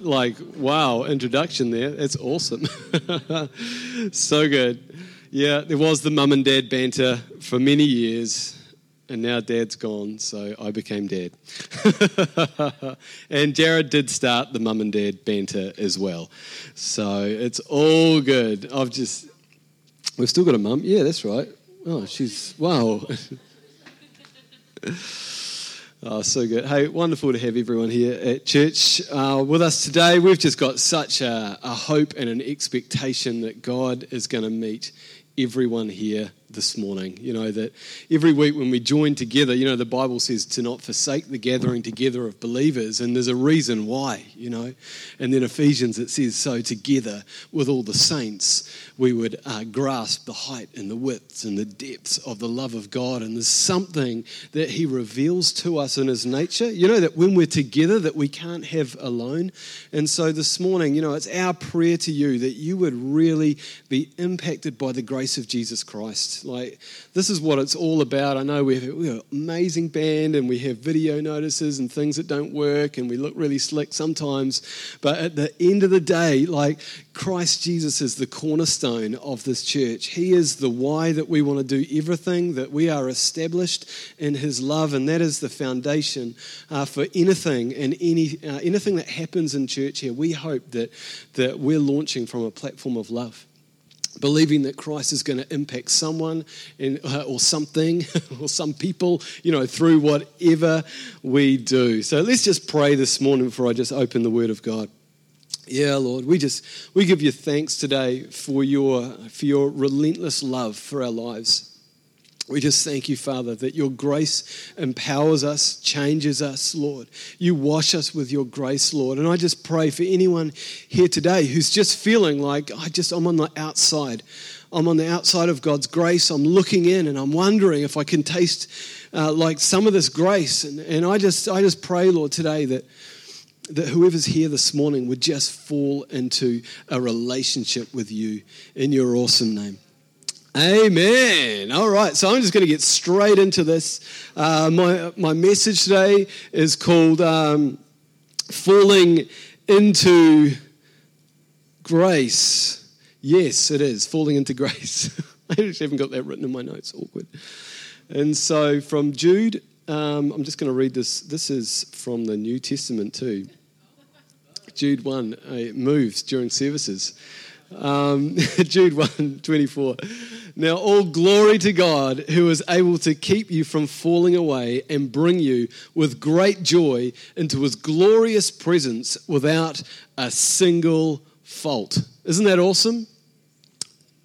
like, wow, introduction there. That's awesome. so good. Yeah, there was the mum and dad banter for many years, and now dad's gone, so I became dad. and Jared did start the mum and dad banter as well. So it's all good. I've just, we've still got a mum. Yeah, that's right. Oh, she's, wow. Oh, so good. Hey, wonderful to have everyone here at church uh, with us today. We've just got such a, a hope and an expectation that God is going to meet everyone here this morning. You know, that every week when we join together, you know, the Bible says to not forsake the gathering together of believers, and there's a reason why, you know. And then Ephesians, it says, so together with all the saints, we would uh, grasp the height and the widths and the depths of the love of God. And there's something that He reveals to us in His nature, you know, that when we're together, that we can't have alone. And so this morning, you know, it's our prayer to you that you would really be impacted by the grace of Jesus Christ. Like, this is what it's all about. I know we have, we have an amazing band and we have video notices and things that don't work and we look really slick sometimes. But at the end of the day, like, Christ Jesus is the cornerstone of this church. He is the why that we want to do everything, that we are established in His love, and that is the foundation uh, for anything and any, uh, anything that happens in church here. We hope that, that we're launching from a platform of love believing that Christ is going to impact someone uh, or something or some people, you know, through whatever we do. So let's just pray this morning before I just open the Word of God. Yeah, Lord, we just we give you thanks today for your for your relentless love for our lives. We just thank you, Father, that your grace empowers us, changes us, Lord. You wash us with your grace, Lord. And I just pray for anyone here today who's just feeling like I just I'm on the outside. I'm on the outside of God's grace. I'm looking in and I'm wondering if I can taste uh, like some of this grace. And, and I just I just pray, Lord, today that that whoever's here this morning would just fall into a relationship with you in your awesome name. Amen. All right, so I'm just going to get straight into this. Uh, my, my message today is called um, Falling into Grace. Yes, it is, Falling into Grace. I actually haven't got that written in my notes, awkward. And so from Jude, um, I'm just going to read this. This is from the New Testament too. Jude 1, uh, it moves during services. Um, Jude 1 24. Now, all glory to God who is able to keep you from falling away and bring you with great joy into his glorious presence without a single fault. Isn't that awesome?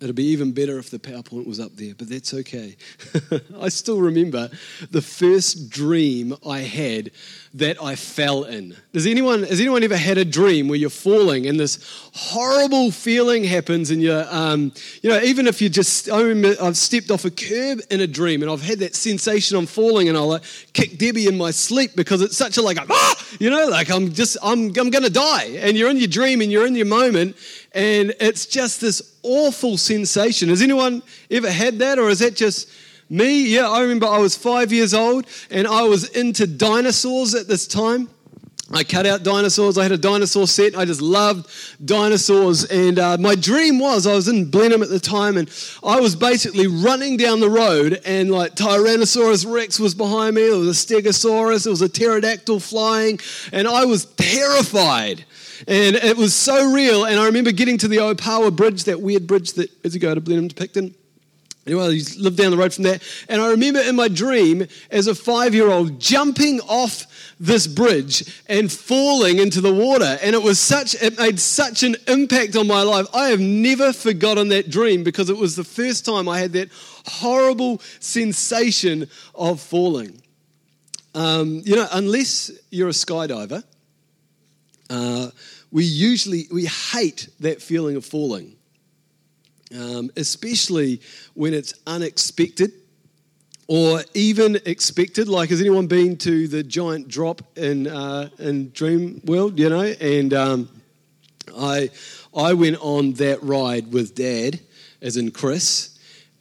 It'd be even better if the PowerPoint was up there, but that's okay. I still remember the first dream I had that I fell in. Does anyone, has anyone ever had a dream where you're falling and this horrible feeling happens and you're, um, you know, even if you just, I remember I've stepped off a curb in a dream and I've had that sensation I'm falling and I'll like kick Debbie in my sleep because it's such a like, ah, you know, like I'm just, I'm, I'm going to die. And you're in your dream and you're in your moment and it's just this awful sensation. Has anyone ever had that, or is that just me? Yeah, I remember I was five years old and I was into dinosaurs at this time. I cut out dinosaurs. I had a dinosaur set. I just loved dinosaurs. And uh, my dream was I was in Blenheim at the time, and I was basically running down the road, and like Tyrannosaurus Rex was behind me. There was a Stegosaurus. There was a pterodactyl flying, and I was terrified. And it was so real. And I remember getting to the Opawa Bridge, that weird bridge that is go to Blenheim to Picton. Anyway, he lived down the road from there. And I remember in my dream, as a five year old, jumping off this bridge and falling into the water. And it was such, it made such an impact on my life. I have never forgotten that dream because it was the first time I had that horrible sensation of falling. Um, you know, unless you're a skydiver, we usually we hate that feeling of falling um, especially when it's unexpected or even expected. Like, has anyone been to the giant drop in uh, in Dreamworld? You know, and um, I I went on that ride with Dad, as in Chris.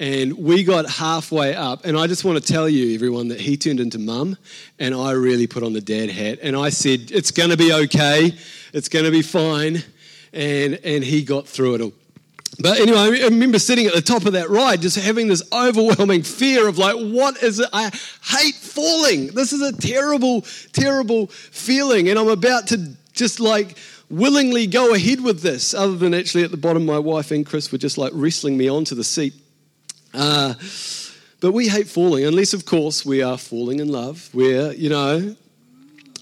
And we got halfway up, and I just want to tell you, everyone, that he turned into mum, and I really put on the dad hat, and I said, "It's going to be okay, it's going to be fine," and and he got through it all. But anyway, I remember sitting at the top of that ride, just having this overwhelming fear of like, what is it? I hate falling. This is a terrible, terrible feeling. And I'm about to just like willingly go ahead with this, other than actually at the bottom, my wife and Chris were just like wrestling me onto the seat. Uh, but we hate falling, unless, of course, we are falling in love, where, you know,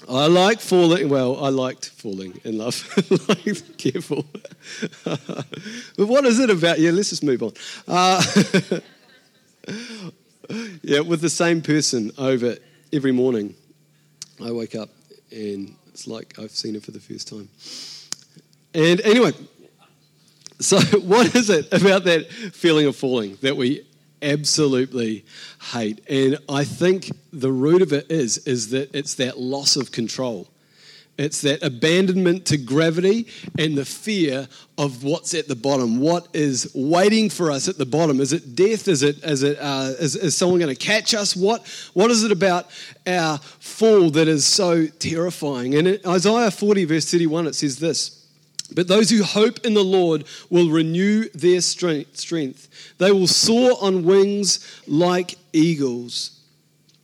I like falling. Well, I liked falling in love. like, careful. but what is it about? Yeah, let's just move on. Uh, yeah, with the same person over every morning. I wake up and it's like I've seen her for the first time. And anyway, so what is it about that feeling of falling that we absolutely hate. And I think the root of it is is that it's that loss of control. It's that abandonment to gravity and the fear of what's at the bottom. What is waiting for us at the bottom? Is it death? Is it is it uh, is, is someone going to catch us? What what is it about our fall that is so terrifying? And in Isaiah 40 verse 31 it says this. But those who hope in the Lord will renew their strength. They will soar on wings like eagles.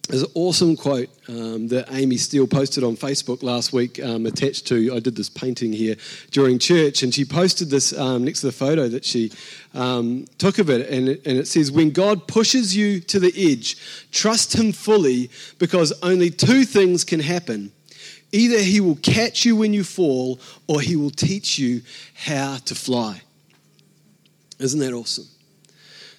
There's an awesome quote um, that Amy Steele posted on Facebook last week, um, attached to, I did this painting here during church, and she posted this um, next to the photo that she um, took of it. And, it. and it says, When God pushes you to the edge, trust Him fully because only two things can happen Either he will catch you when you fall, or he will teach you how to fly. Isn't that awesome?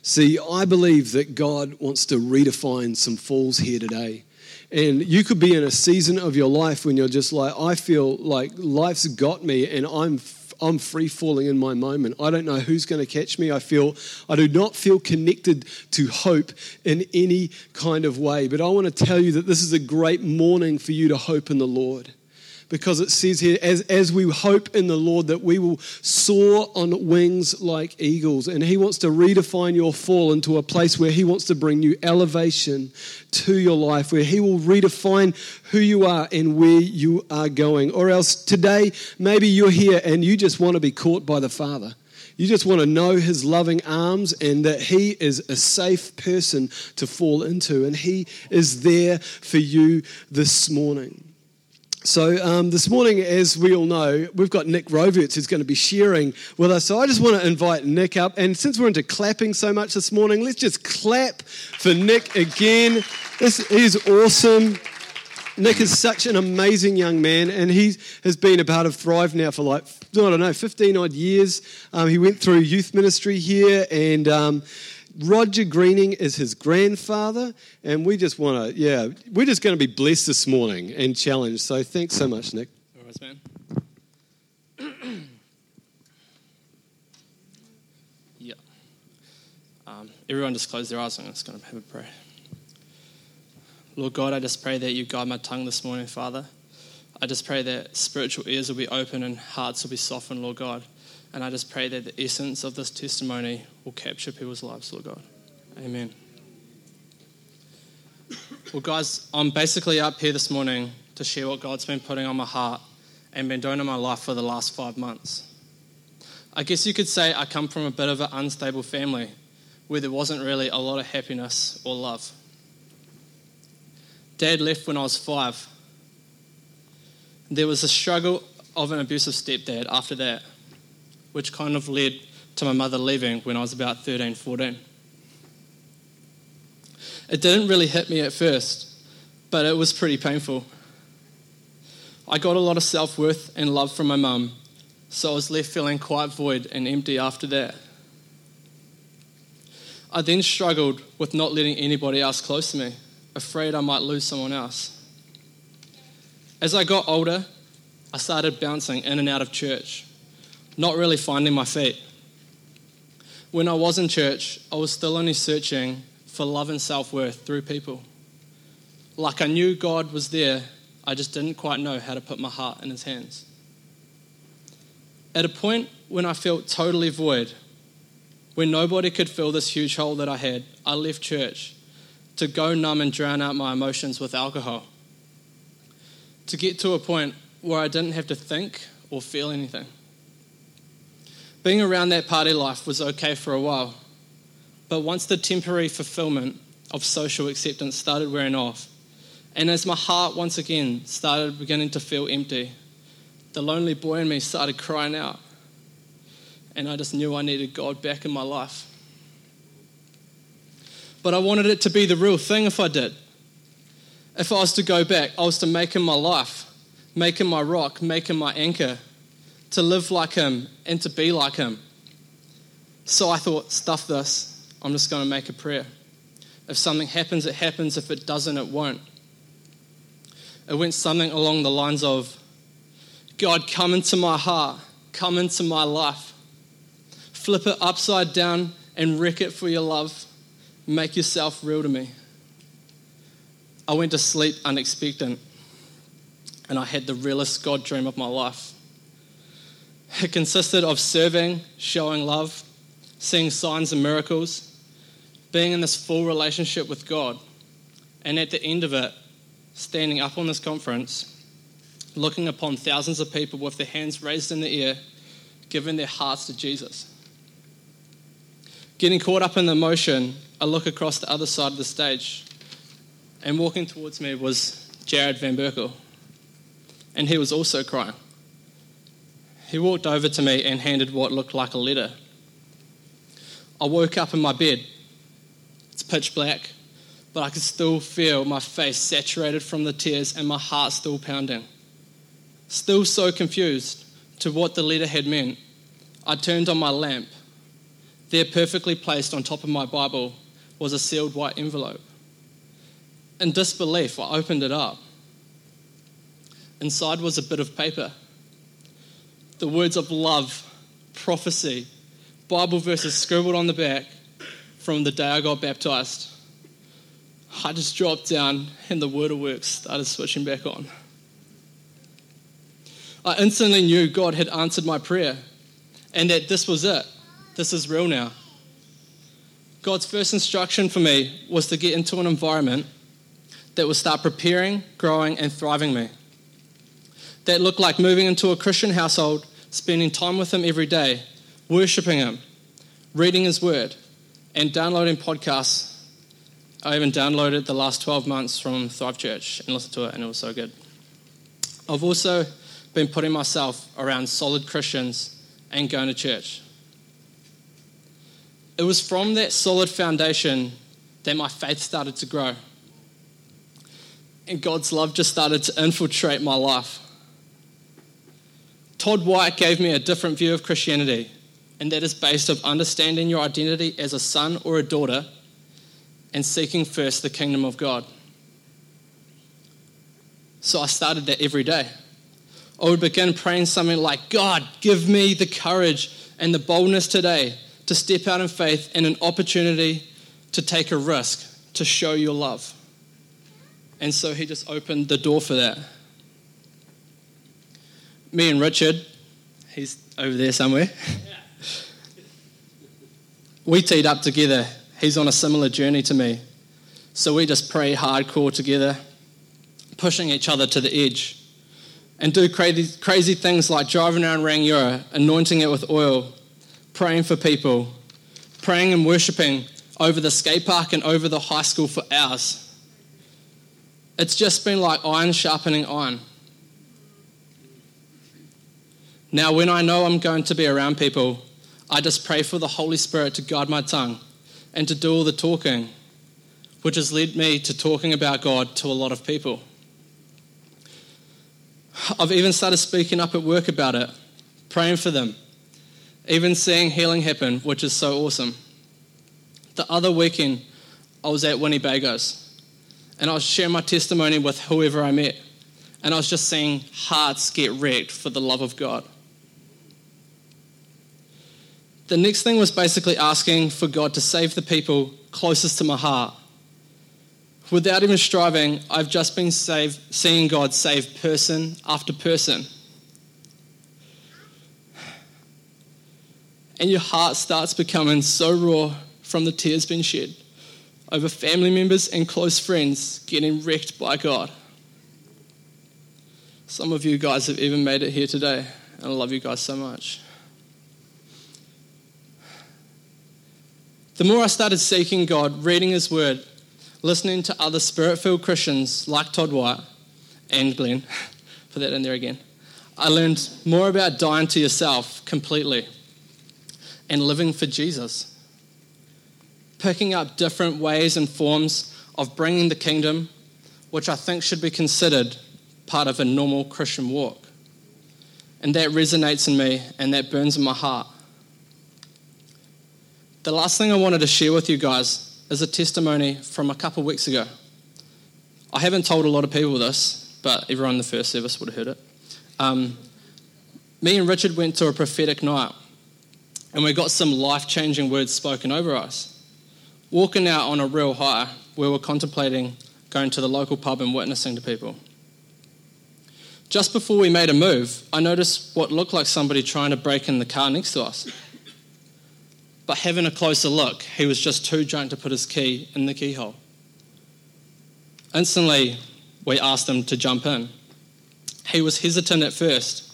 See, I believe that God wants to redefine some falls here today. And you could be in a season of your life when you're just like, I feel like life's got me and I'm I'm free falling in my moment. I don't know who's going to catch me. I feel I do not feel connected to hope in any kind of way. But I want to tell you that this is a great morning for you to hope in the Lord because it says here, as, as we hope in the Lord, that we will soar on wings like eagles. And He wants to redefine your fall into a place where He wants to bring new elevation to your life, where He will redefine who you are and where you are going. Or else today, maybe you're here and you just want to be caught by the Father. You just want to know his loving arms and that he is a safe person to fall into. And he is there for you this morning. So, um, this morning, as we all know, we've got Nik Roverts who's going to be sharing with us. So, I just want to invite Nik up. And since we're into clapping so much this morning, let's just clap for Nik again. This is awesome. Nik is such an amazing young man, and he has been a part of Thrive now for like, I don't know, 15 odd years. Um, he went through youth ministry here, and um, Roger Greening is his grandfather, and we just want to, yeah, we're just going to be blessed this morning and challenged. So thanks so much, Nik. All right, man. yeah. Um, everyone just close their eyes. I'm just going to have a prayer. Lord God, I just pray that you guide my tongue this morning, Father. I just pray that spiritual ears will be open and hearts will be softened, Lord God. And I just pray that the essence of this testimony will capture people's lives, Lord God. Amen. Well, guys, I'm basically up here this morning to share what God's been putting on my heart and been doing in my life for the last five months. I guess you could say I come from a bit of an unstable family where there wasn't really a lot of happiness or love. Dad left when I was five. There was a struggle of an abusive stepdad after that which kind of led to my mother leaving when I was about 13, 14. It didn't really hit me at first, but it was pretty painful. I got a lot of self worth and love from my mum, so I was left feeling quite void and empty after that. I then struggled with not letting anybody else close to me, afraid I might lose someone else. As I got older, I started bouncing in and out of church not really finding my feet. when I was in church, I was still only searching for love and self worth through people. Like I knew God was there, I just didn't quite know how to put my heart in His hands. At a point when I felt totally void, when nobody could fill this huge hole that I had, I left church to go numb and drown out my emotions with alcohol. To get to a point where I didn't have to think or feel anything. Being around that party life was okay for a while, but once the temporary fulfillment of social acceptance started wearing off, and as my heart once again started beginning to feel empty, the lonely boy in me started crying out. And I just knew I needed God back in my life. But I wanted it to be the real thing if I did. If I was to go back, I was to make him my life, make him my rock, make him my anchor to live like him and to be like him. So I thought, stuff this, I'm just going to make a prayer. If something happens, it happens. If it doesn't, it won't. It went something along the lines of God, come into my heart, come into my life, flip it upside down and wreck it for your love. Make yourself real to me. I went to sleep unexpected, and I had the realest God dream of my life. It consisted of serving, showing love, seeing signs and miracles, being in this full relationship with God. And at the end of it, standing up on this conference, looking upon thousands of people with their hands raised in the air, giving their hearts to Jesus. Getting caught up in the emotion, I look across the other side of the stage, and walking towards me was Jared Van Berkel, and he was also crying. He walked over to me and handed what looked like a letter. I woke up in my bed. It's pitch black, but I could still feel my face saturated from the tears and my heart still pounding. Still so confused to what the letter had meant, I turned on my lamp. There, perfectly placed on top of my Bible, was a sealed white envelope. In disbelief, I opened it up. Inside was a bit of paper the words of love, prophecy, Bible verses scribbled on the back from the day I got baptized. I just dropped down and the word of works started switching back on. I instantly knew God had answered my prayer and that this was it. This is real now. God's first instruction for me was to get into an environment that would start preparing, growing, and thriving me that looked like moving into a Christian household, spending time with Him every day, worshiping Him, reading His Word, and downloading podcasts. I even downloaded the last 12 months from Thrive Church and listened to it, and it was so good. I've also been putting myself around solid Christians and going to church. It was from that solid foundation that my faith started to grow. And God's love just started to infiltrate my life. Todd White gave me a different view of Christianity, and that is based of understanding your identity as a son or a daughter and seeking first the kingdom of God. So I started that every day. I would begin praying something like, God, give me the courage and the boldness today to step out in faith and an opportunity to take a risk to show your love. And so he just opened the door for that me and Richard, he's over there somewhere. we teed up together. He's on a similar journey to me. So we just pray hardcore together, pushing each other to the edge, and do crazy, crazy things like driving around Rangiora, anointing it with oil, praying for people, praying and worshipping over the skate park and over the high school for hours. It's just been like iron sharpening iron. Now, when I know I'm going to be around people, I just pray for the Holy Spirit to guide my tongue and to do all the talking, which has led me to talking about God to a lot of people. I've even started speaking up at work about it, praying for them, even seeing healing happen, which is so awesome. The other weekend, I was at Winnebago's and I was sharing my testimony with whoever I met, and I was just seeing hearts get wrecked for the love of God. The next thing was basically asking for God to save the people closest to my heart. Without even striving, I've just been saved, seeing God save person after person. And your heart starts becoming so raw from the tears being shed over family members and close friends getting wrecked by God. Some of you guys have even made it here today, and I love you guys so much. The more I started seeking God, reading His Word, listening to other spirit filled Christians like Todd White and Glen, put that in there again, I learned more about dying to yourself completely and living for Jesus. Picking up different ways and forms of bringing the kingdom, which I think should be considered part of a normal Christian walk. And that resonates in me and that burns in my heart. The last thing I wanted to share with you guys is a testimony from a couple weeks ago. I haven't told a lot of people this, but everyone in the first service would have heard it. Um, me and Richard went to a prophetic night, and we got some life changing words spoken over us. Walking out on a real high, we were contemplating going to the local pub and witnessing to people. Just before we made a move, I noticed what looked like somebody trying to break in the car next to us. But having a closer look, he was just too drunk to put his key in the keyhole. Instantly, we asked him to jump in. He was hesitant at first,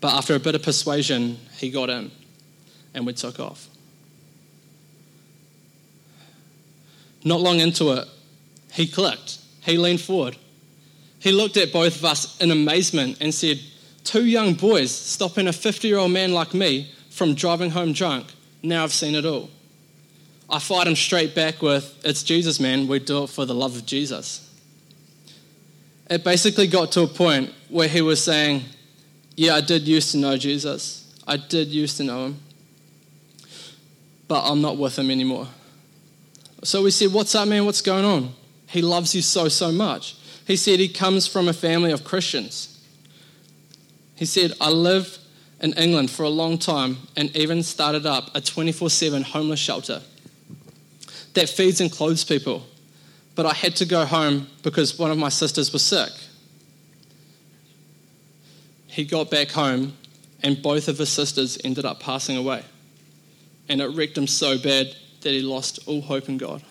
but after a bit of persuasion, he got in and we took off. Not long into it, he clicked. He leaned forward. He looked at both of us in amazement and said, Two young boys stopping a 50 year old man like me from driving home drunk. Now I've seen it all. I fired him straight back with, It's Jesus, man. We do it for the love of Jesus. It basically got to a point where he was saying, Yeah, I did used to know Jesus. I did used to know him. But I'm not with him anymore. So we said, What's up, man? What's going on? He loves you so, so much. He said he comes from a family of Christians. He said, I lived in England for a long time and even started up a 24 7 homeless shelter that feeds and clothes people. But I had to go home because one of my sisters was sick. He got back home and both of his sisters ended up passing away. And it wrecked him so bad that he lost all hope in God.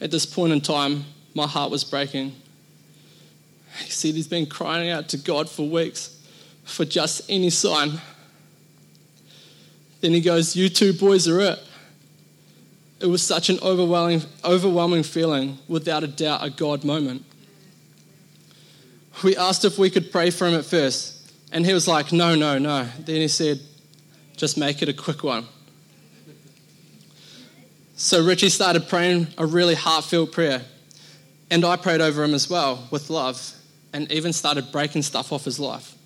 At this point in time, my heart was breaking. He said he's been crying out to God for weeks for just any sign. Then he goes, You two boys are it. It was such an overwhelming, overwhelming feeling, without a doubt, a God moment. We asked if we could pray for him at first, and he was like, No, no, no. Then he said, Just make it a quick one. So Richie started praying a really heartfelt prayer. And I prayed over him as well with love and even started breaking stuff off his life.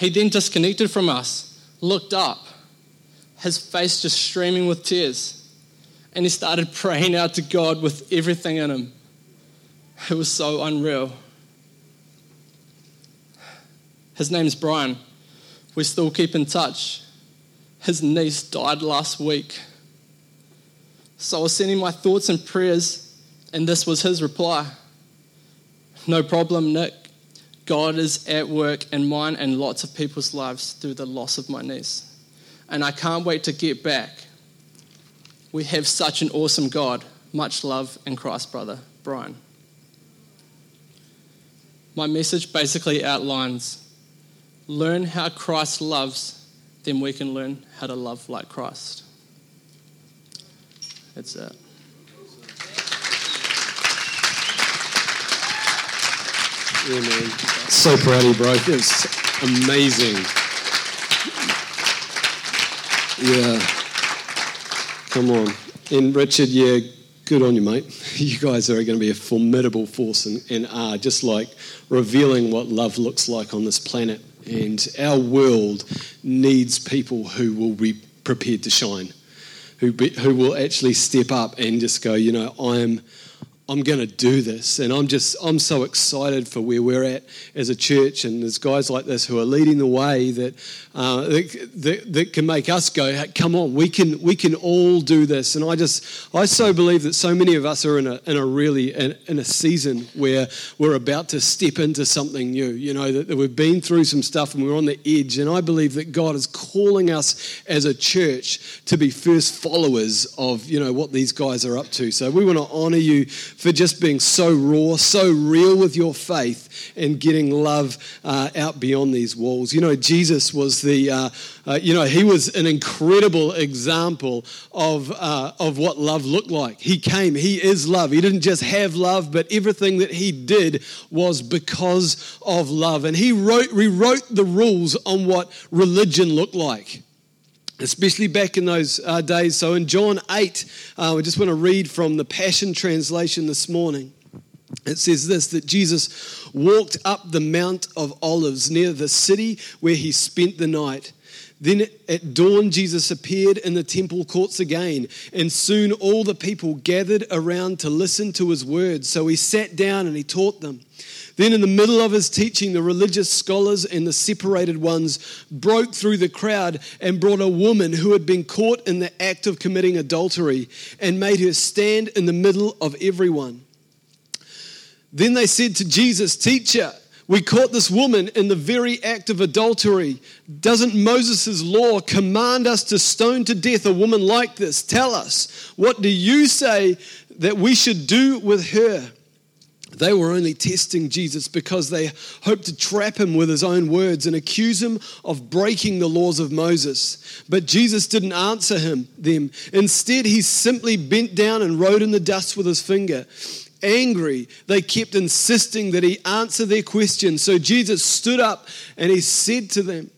He then disconnected from us, looked up, his face just streaming with tears, and he started praying out to God with everything in him. It was so unreal. His name's Brian. We still keep in touch. His niece died last week. So I was sending my thoughts and prayers and this was his reply No problem, Nik. God is at work in mine and lots of people's lives through the loss of my niece. And I can't wait to get back. We have such an awesome God. Much love in Christ, brother. Brian. My message basically outlines learn how Christ loves, then we can learn how to love like Christ. That's it. Man. So proud of you, bro. It's amazing. Yeah. Come on. And Richard, yeah, good on you, mate. You guys are going to be a formidable force and, and are just like revealing what love looks like on this planet. And our world needs people who will be prepared to shine, who, be, who will actually step up and just go, you know, I'm I'm going to do this. And I'm just, I'm so excited for where we're at as a church. And there's guys like this who are leading the way that, uh, that, that, that, can make us go, hey, come on, we can, we can all do this. And I just, I so believe that so many of us are in a, in a really, in, in a season where we're about to step into something new. You know, that, that we've been through some stuff and we're on the edge. And I believe that God is calling us as a church to be first followers of, you know, what these guys are up to. So we want to honor you for just being so raw, so real with your faith and getting love uh, out beyond these walls. You know, Jesus was the, uh, uh, you know, he was an incredible example of, uh, of what love looked like. He came, he is love. He didn't just have love, but everything that he did was because of love. And he wrote, rewrote the rules on what religion looked like especially back in those uh, days. So in John 8, uh, we just want to read from the Passion Translation this morning. It says this that Jesus walked up the Mount of Olives near the city where he spent the night. Then at dawn, Jesus appeared in the temple courts again, and soon all the people gathered around to listen to his words. So he sat down and he taught them. Then, in the middle of his teaching, the religious scholars and the separated ones broke through the crowd and brought a woman who had been caught in the act of committing adultery and made her stand in the middle of everyone. Then they said to Jesus, Teacher, we caught this woman in the very act of adultery. Doesn't Moses' law command us to stone to death a woman like this? Tell us, what do you say that we should do with her? They were only testing Jesus because they hoped to trap him with his own words and accuse him of breaking the laws of Moses. But Jesus didn't answer him them. Instead, he simply bent down and wrote in the dust with his finger. Angry, they kept insisting that he answer their questions. So Jesus stood up and he said to them,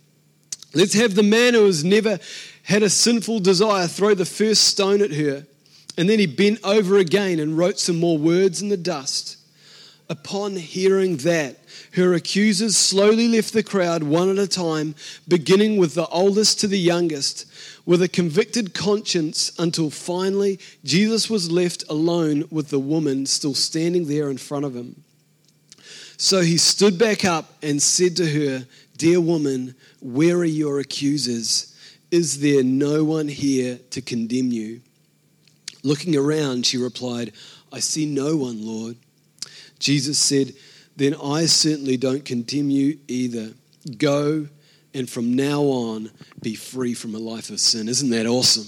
Let's have the man who has never had a sinful desire throw the first stone at her. And then he bent over again and wrote some more words in the dust. Upon hearing that, her accusers slowly left the crowd one at a time, beginning with the oldest to the youngest, with a convicted conscience, until finally Jesus was left alone with the woman still standing there in front of him. So he stood back up and said to her, Dear woman, where are your accusers? Is there no one here to condemn you? Looking around, she replied, I see no one, Lord. Jesus said, Then I certainly don't condemn you either. Go and from now on be free from a life of sin. Isn't that awesome?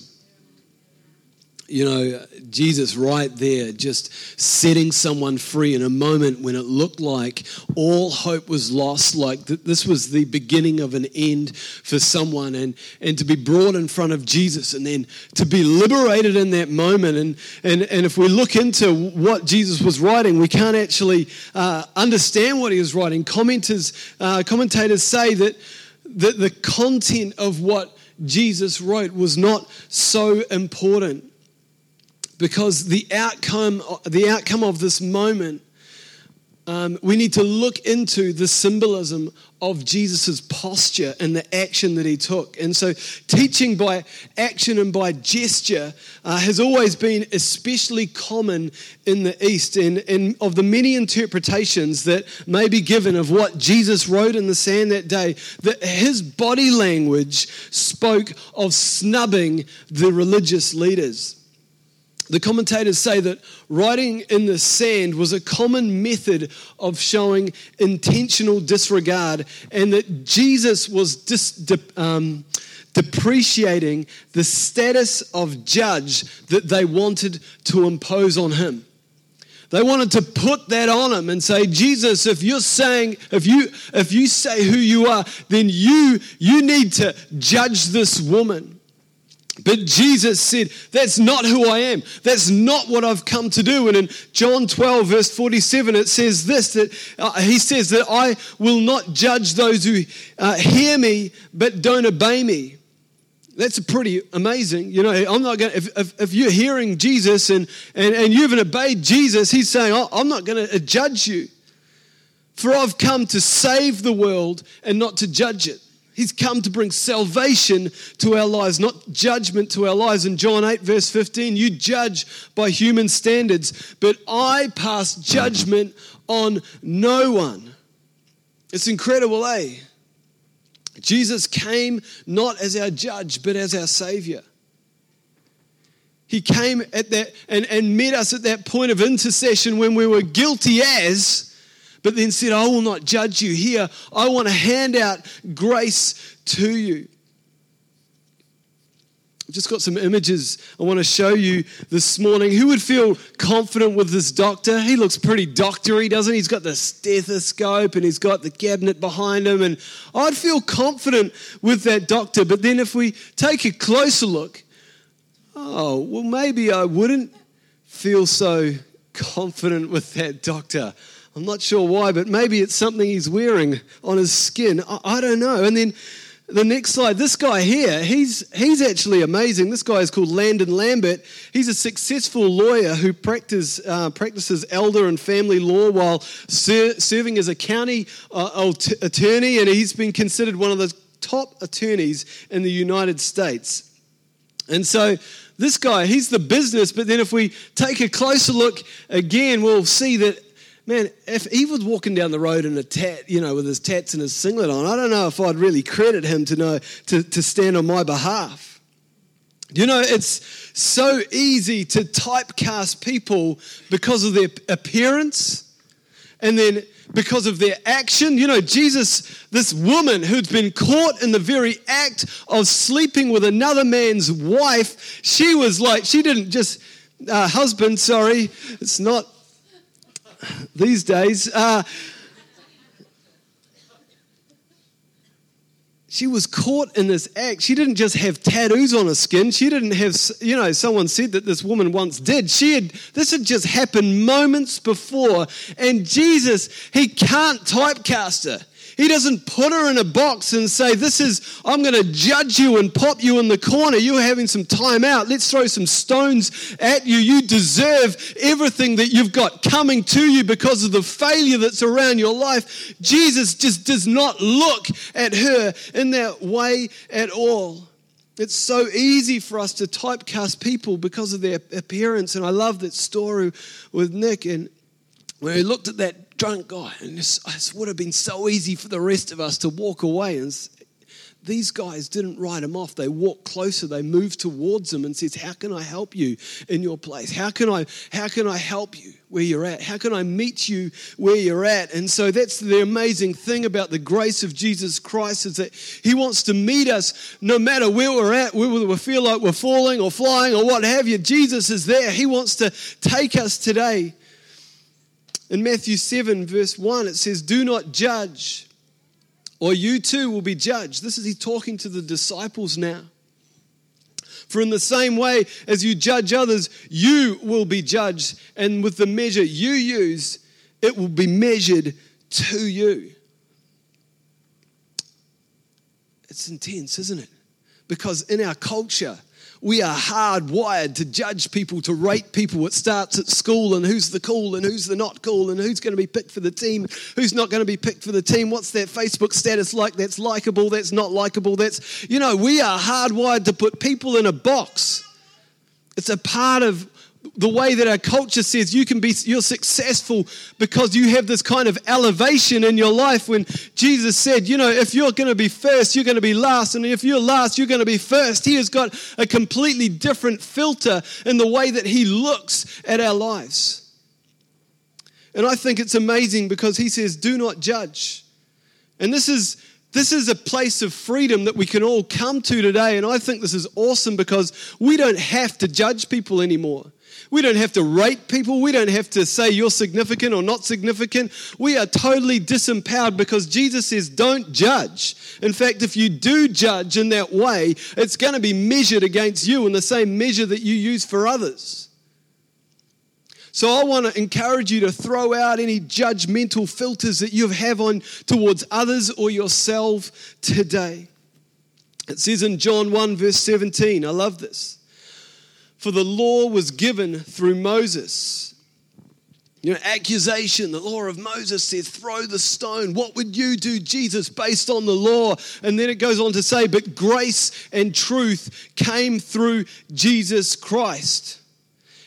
You know, Jesus right there, just setting someone free in a moment when it looked like all hope was lost, like th- this was the beginning of an end for someone, and, and to be brought in front of Jesus and then to be liberated in that moment. And, and, and if we look into what Jesus was writing, we can't actually uh, understand what he was writing. Commenters, uh, commentators say that, that the content of what Jesus wrote was not so important because the outcome, the outcome of this moment, um, we need to look into the symbolism of Jesus' posture and the action that he took. And so, teaching by action and by gesture uh, has always been especially common in the East. And, and of the many interpretations that may be given of what Jesus wrote in the sand that day, that his body language spoke of snubbing the religious leaders. The commentators say that writing in the sand was a common method of showing intentional disregard, and that Jesus was dis, de, um, depreciating the status of judge that they wanted to impose on him. They wanted to put that on him and say, Jesus, if you're saying, if you if you say who you are, then you you need to judge this woman. But Jesus said, That's not who I am. That's not what I've come to do. And in John 12, verse 47, it says this that uh, He says that I will not judge those who uh, hear me but don't obey me. That's pretty amazing. You know, I'm not going to, if, if, if, you're hearing Jesus and, and, and you haven't obeyed Jesus, He's saying, oh, I'm not going to judge you. For I've come to save the world and not to judge it. He's come to bring salvation to our lives, not judgment to our lives. In John 8, verse 15, you judge by human standards, but I pass judgment on no one. It's incredible, eh? Jesus came not as our judge, but as our Savior. He came at that and, and met us at that point of intercession when we were guilty as but then said, I will not judge you. Here, I want to hand out grace to you. I've just got some images I want to show you this morning. Who would feel confident with this doctor? He looks pretty doctory, doesn't he? He's got the stethoscope and he's got the cabinet behind him. And I'd feel confident with that doctor. But then if we take a closer look, oh, well, maybe I wouldn't feel so confident with that doctor. I'm not sure why, but maybe it's something he's wearing on his skin. I, I don't know. And then the next slide, this guy here, he's, he's actually amazing. This guy is called Landon Lambert. He's a successful lawyer who practice, uh, practices elder and family law while ser- serving as a county uh, attorney, and he's been considered one of the top attorneys in the United States. And so this guy, he's the business, but then if we take a closer look again, we'll see that man, if he was walking down the road in a tat, you know, with his tats and his singlet on, I don't know if I'd really credit him to know to, to stand on my behalf. You know, it's so easy to typecast people because of their appearance and then because of their action. You know, Jesus, this woman who'd been caught in the very act of sleeping with another man's wife, she was like, she didn't just, uh, husband, sorry, it's not these days. Uh, she was caught in this act. She didn't just have tattoos on her skin. She didn't have, you know, someone said that this woman once did. She had, this had just happened moments before. And Jesus, he can't typecast her. He doesn't put her in a box and say, This is, I'm going to judge you and pop you in the corner. You're having some time out. Let's throw some stones at you. You deserve everything that you've got coming to you because of the failure that's around your life. Jesus just does not look at her in that way at all. It's so easy for us to typecast people because of their appearance. And I love that story with Nik and when he looked at that drunk guy. And this, this would have been so easy for the rest of us to walk away. And these guys didn't write him off. They walked closer. They moved towards him and says, "How can I help you in your place? How can I how can I help you where you're at? How can I meet you where you're at?" And so that's the amazing thing about the grace of Jesus Christ is that He wants to meet us no matter where we're at, whether we feel like we're falling or flying or what have you. Jesus is there. He wants to take us today. In Matthew 7, verse 1, it says, Do not judge, or you too will be judged. This is he talking to the disciples now. For in the same way as you judge others, you will be judged. And with the measure you use, it will be measured to you. It's intense, isn't it? Because in our culture, we are hardwired to judge people, to rate people. It starts at school and who's the cool and who's the not cool and who's going to be picked for the team, who's not going to be picked for the team. What's their Facebook status like? That's likable, that's not likable. That's, you know, we are hardwired to put people in a box. It's a part of the way that our culture says you can be you're successful because you have this kind of elevation in your life when Jesus said, you know, if you're going to be first, you're going to be last and if you're last, you're going to be first. He has got a completely different filter in the way that he looks at our lives. And I think it's amazing because he says, do not judge. And this is this is a place of freedom that we can all come to today. And I think this is awesome because we don't have to judge people anymore. We don't have to rate people. We don't have to say you're significant or not significant. We are totally disempowered because Jesus says, don't judge. In fact, if you do judge in that way, it's going to be measured against you in the same measure that you use for others. So I want to encourage you to throw out any judgmental filters that you have on towards others or yourself today. It says in John 1, verse 17, I love this. For the law was given through Moses. You know, accusation, the law of Moses says, throw the stone. What would you do, Jesus, based on the law? And then it goes on to say, but grace and truth came through Jesus Christ.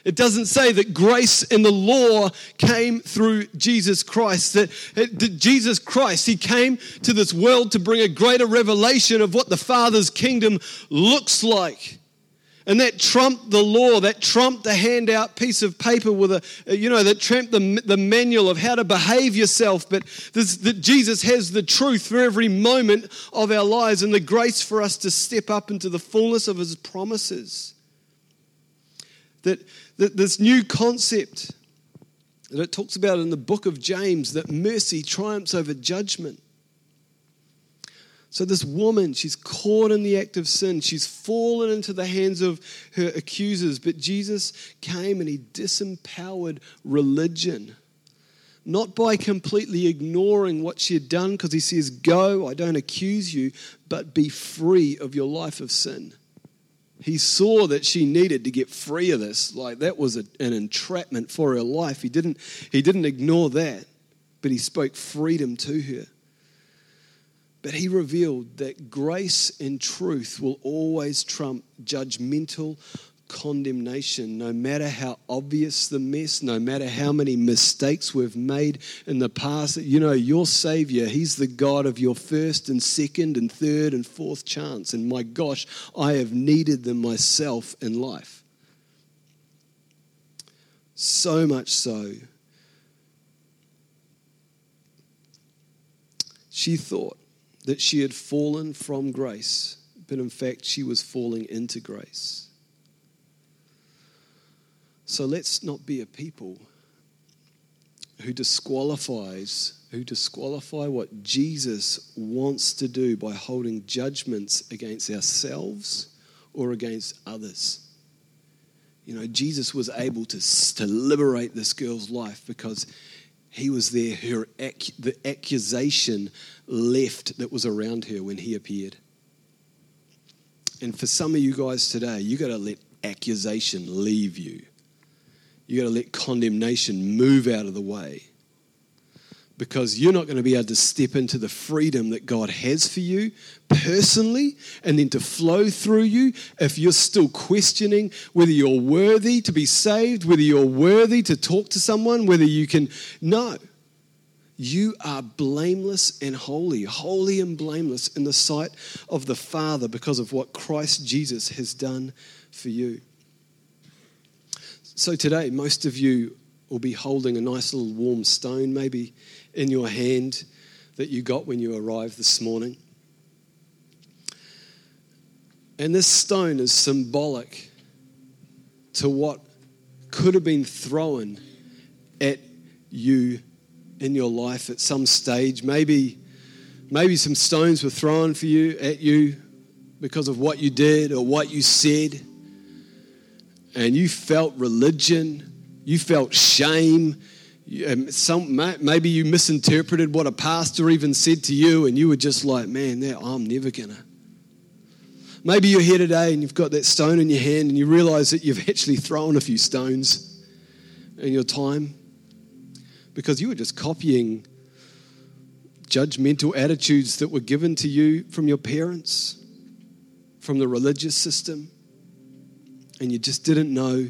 It doesn't say that grace and the law came through Jesus Christ, that, that, Jesus Christ, He came to this world to bring a greater revelation of what the Father's kingdom looks like. And that trumped the law, that trumped the handout piece of paper with a, you know, that trumped the, the manual of how to behave yourself. But this, that Jesus has the truth for every moment of our lives and the grace for us to step up into the fullness of his promises. That, that this new concept that it talks about in the book of James that mercy triumphs over judgment. So, this woman, she's caught in the act of sin. She's fallen into the hands of her accusers. But Jesus came and he disempowered religion. Not by completely ignoring what she had done, because he says, Go, I don't accuse you, but be free of your life of sin. He saw that she needed to get free of this. Like that was a, an entrapment for her life. He didn't, he didn't ignore that, but he spoke freedom to her. But he revealed that grace and truth will always trump judgmental condemnation, no matter how obvious the mess, no matter how many mistakes we've made in the past. You know, your Savior, He's the God of your first and second and third and fourth chance. And my gosh, I have needed them myself in life. So much so. She thought that she had fallen from grace, but in fact, she was falling into grace. So let's not be a people who disqualifies who disqualify what Jesus wants to do by holding judgments against ourselves or against others. You know, Jesus was able to, to liberate this girl's life because he was there. Her the accusation left that was around her when he appeared. And for some of you guys today, you got to let accusation leave you. You got to let condemnation move out of the way. Because you're not going to be able to step into the freedom that God has for you personally and then to flow through you if you're still questioning whether you're worthy to be saved, whether you're worthy to talk to someone, whether you can. No. You are blameless and holy, holy and blameless in the sight of the Father because of what Christ Jesus has done for you. So today, most of you will be holding a nice little warm stone, maybe in your hand, that you got when you arrived this morning. And this stone is symbolic to what could have been thrown at you in your life at some stage. Maybe, maybe some stones were thrown for you at you because of what you did or what you said. And you felt religion, you felt shame. Some, maybe you misinterpreted what a pastor even said to you, and you were just like, man, I'm never gonna. Maybe you're here today and you've got that stone in your hand and you realize that you've actually thrown a few stones in your time because you were just copying judgmental attitudes that were given to you from your parents, from the religious system, and you just didn't know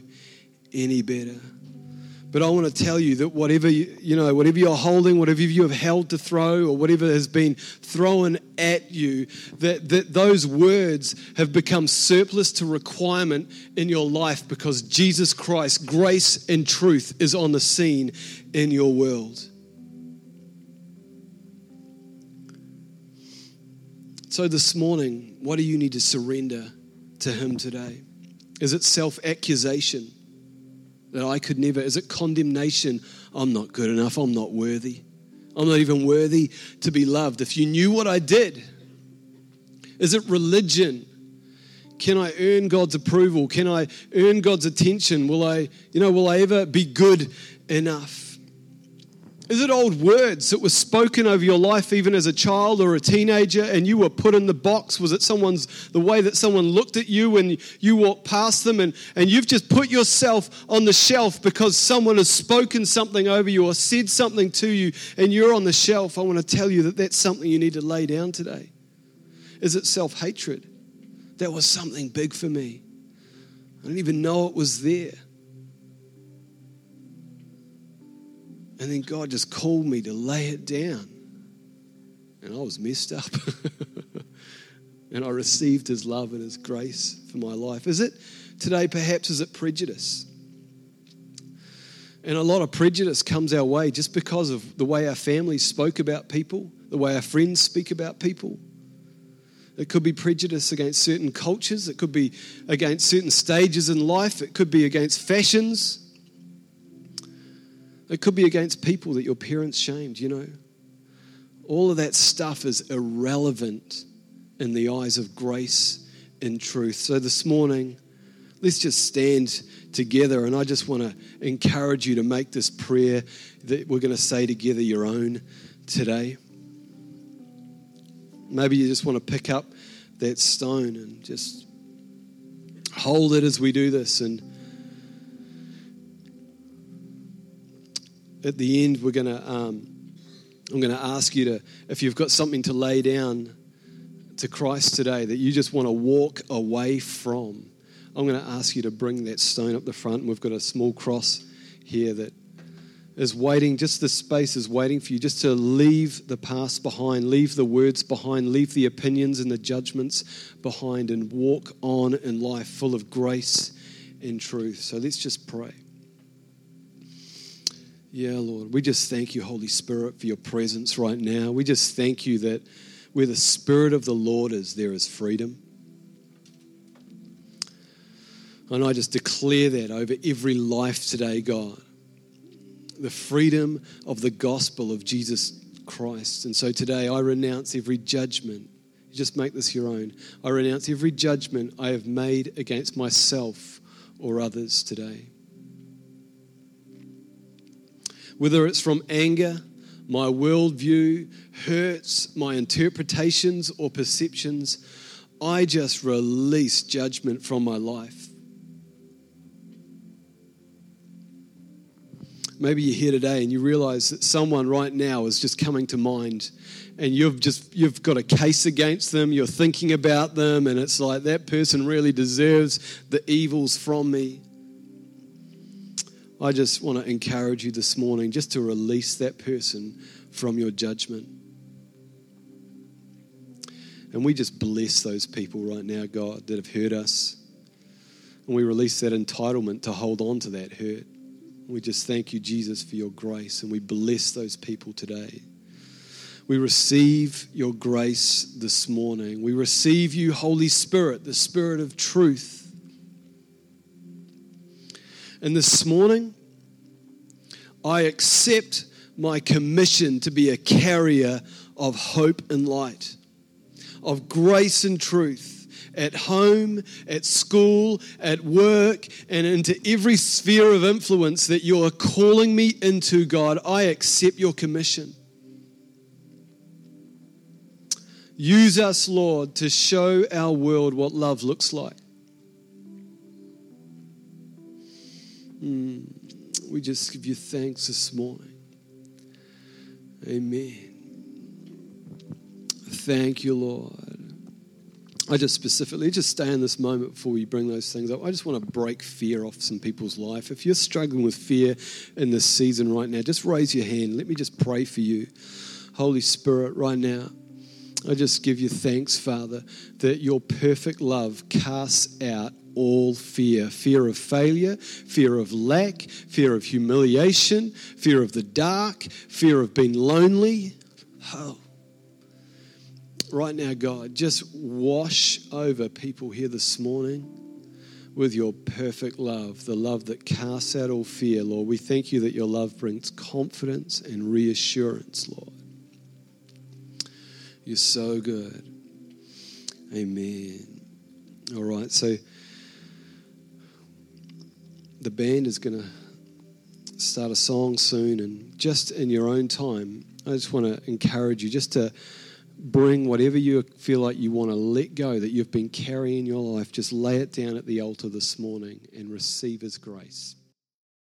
any better. But I want to tell you that whatever you, you know, whatever you're holding, whatever you have held to throw, or whatever has been thrown at you, that, that those words have become surplus to requirement in your life because Jesus Christ, grace and truth, is on the scene in your world. So this morning, what do you need to surrender to Him today? Is it self accusation? That I could never? Is it condemnation? I'm not good enough. I'm not worthy. I'm not even worthy to be loved. If you knew what I did, is it religion? Can I earn God's approval? Can I earn God's attention? Will I, you know, will I ever be good enough? Is it old words that were spoken over your life even as a child or a teenager and you were put in the box? Was it someone's the way that someone looked at you when you walked past them and, and you've just put yourself on the shelf because someone has spoken something over you or said something to you and you're on the shelf? I want to tell you that that's something you need to lay down today. Is it self hatred? That was something big for me. I didn't even know it was there. And then God just called me to lay it down. And I was messed up. and I received His love and His grace for my life. Is it today, perhaps, is it prejudice? And a lot of prejudice comes our way just because of the way our families spoke about people, the way our friends speak about people. It could be prejudice against certain cultures, it could be against certain stages in life, it could be against fashions. It could be against people that your parents shamed, you know. All of that stuff is irrelevant in the eyes of grace and truth. So this morning, let's just stand together and I just want to encourage you to make this prayer that we're going to say together your own today. Maybe you just want to pick up that stone and just hold it as we do this and at the end, we're going to, um, I'm going to ask you to, if you've got something to lay down to Christ today that you just want to walk away from, I'm going to ask you to bring that stone up the front. We've got a small cross here that is waiting, just the space is waiting for you just to leave the past behind, leave the words behind, leave the opinions and the judgments behind, and walk on in life full of grace and truth. So let's just pray. Yeah, Lord. We just thank you, Holy Spirit, for your presence right now. We just thank you that where the Spirit of the Lord is, there is freedom. And I just declare that over every life today, God. The freedom of the gospel of Jesus Christ. And so today I renounce every judgment. You just make this your own. I renounce every judgment I have made against myself or others today whether it's from anger, my worldview, hurts, my interpretations or perceptions, I just release judgment from my life. Maybe you're here today and you realize that someone right now is just coming to mind and you've just you've got a case against them, you're thinking about them and it's like that person really deserves the evils from me. I just want to encourage you this morning just to release that person from your judgment. And we just bless those people right now, God, that have hurt us. And we release that entitlement to hold on to that hurt. We just thank you, Jesus, for your grace. And we bless those people today. We receive your grace this morning. We receive you, Holy Spirit, the Spirit of truth and this morning, I accept my commission to be a carrier of hope and light, of grace and truth at home, at school, at work, and into every sphere of influence that you are calling me into, God. I accept your commission. Use us, Lord, to show our world what love looks like. Mm, we just give you thanks this morning. Amen. Thank you, Lord. I just specifically just stay in this moment before we bring those things up. I just want to break fear off some people's life. If you're struggling with fear in this season right now, just raise your hand. Let me just pray for you. Holy Spirit, right now, I just give you thanks, Father, that your perfect love casts out all fear fear of failure, fear of lack, fear of humiliation, fear of the dark, fear of being lonely. Oh. Right now, God, just wash over people here this morning with your perfect love, the love that casts out all fear, Lord. We thank you that your love brings confidence and reassurance, Lord. You're so good. Amen. All right, so the band is going to start a song soon, and just in your own time, I just want to encourage you just to bring whatever you feel like you want to let go that you've been carrying in your life, just lay it down at the altar this morning and receive His grace.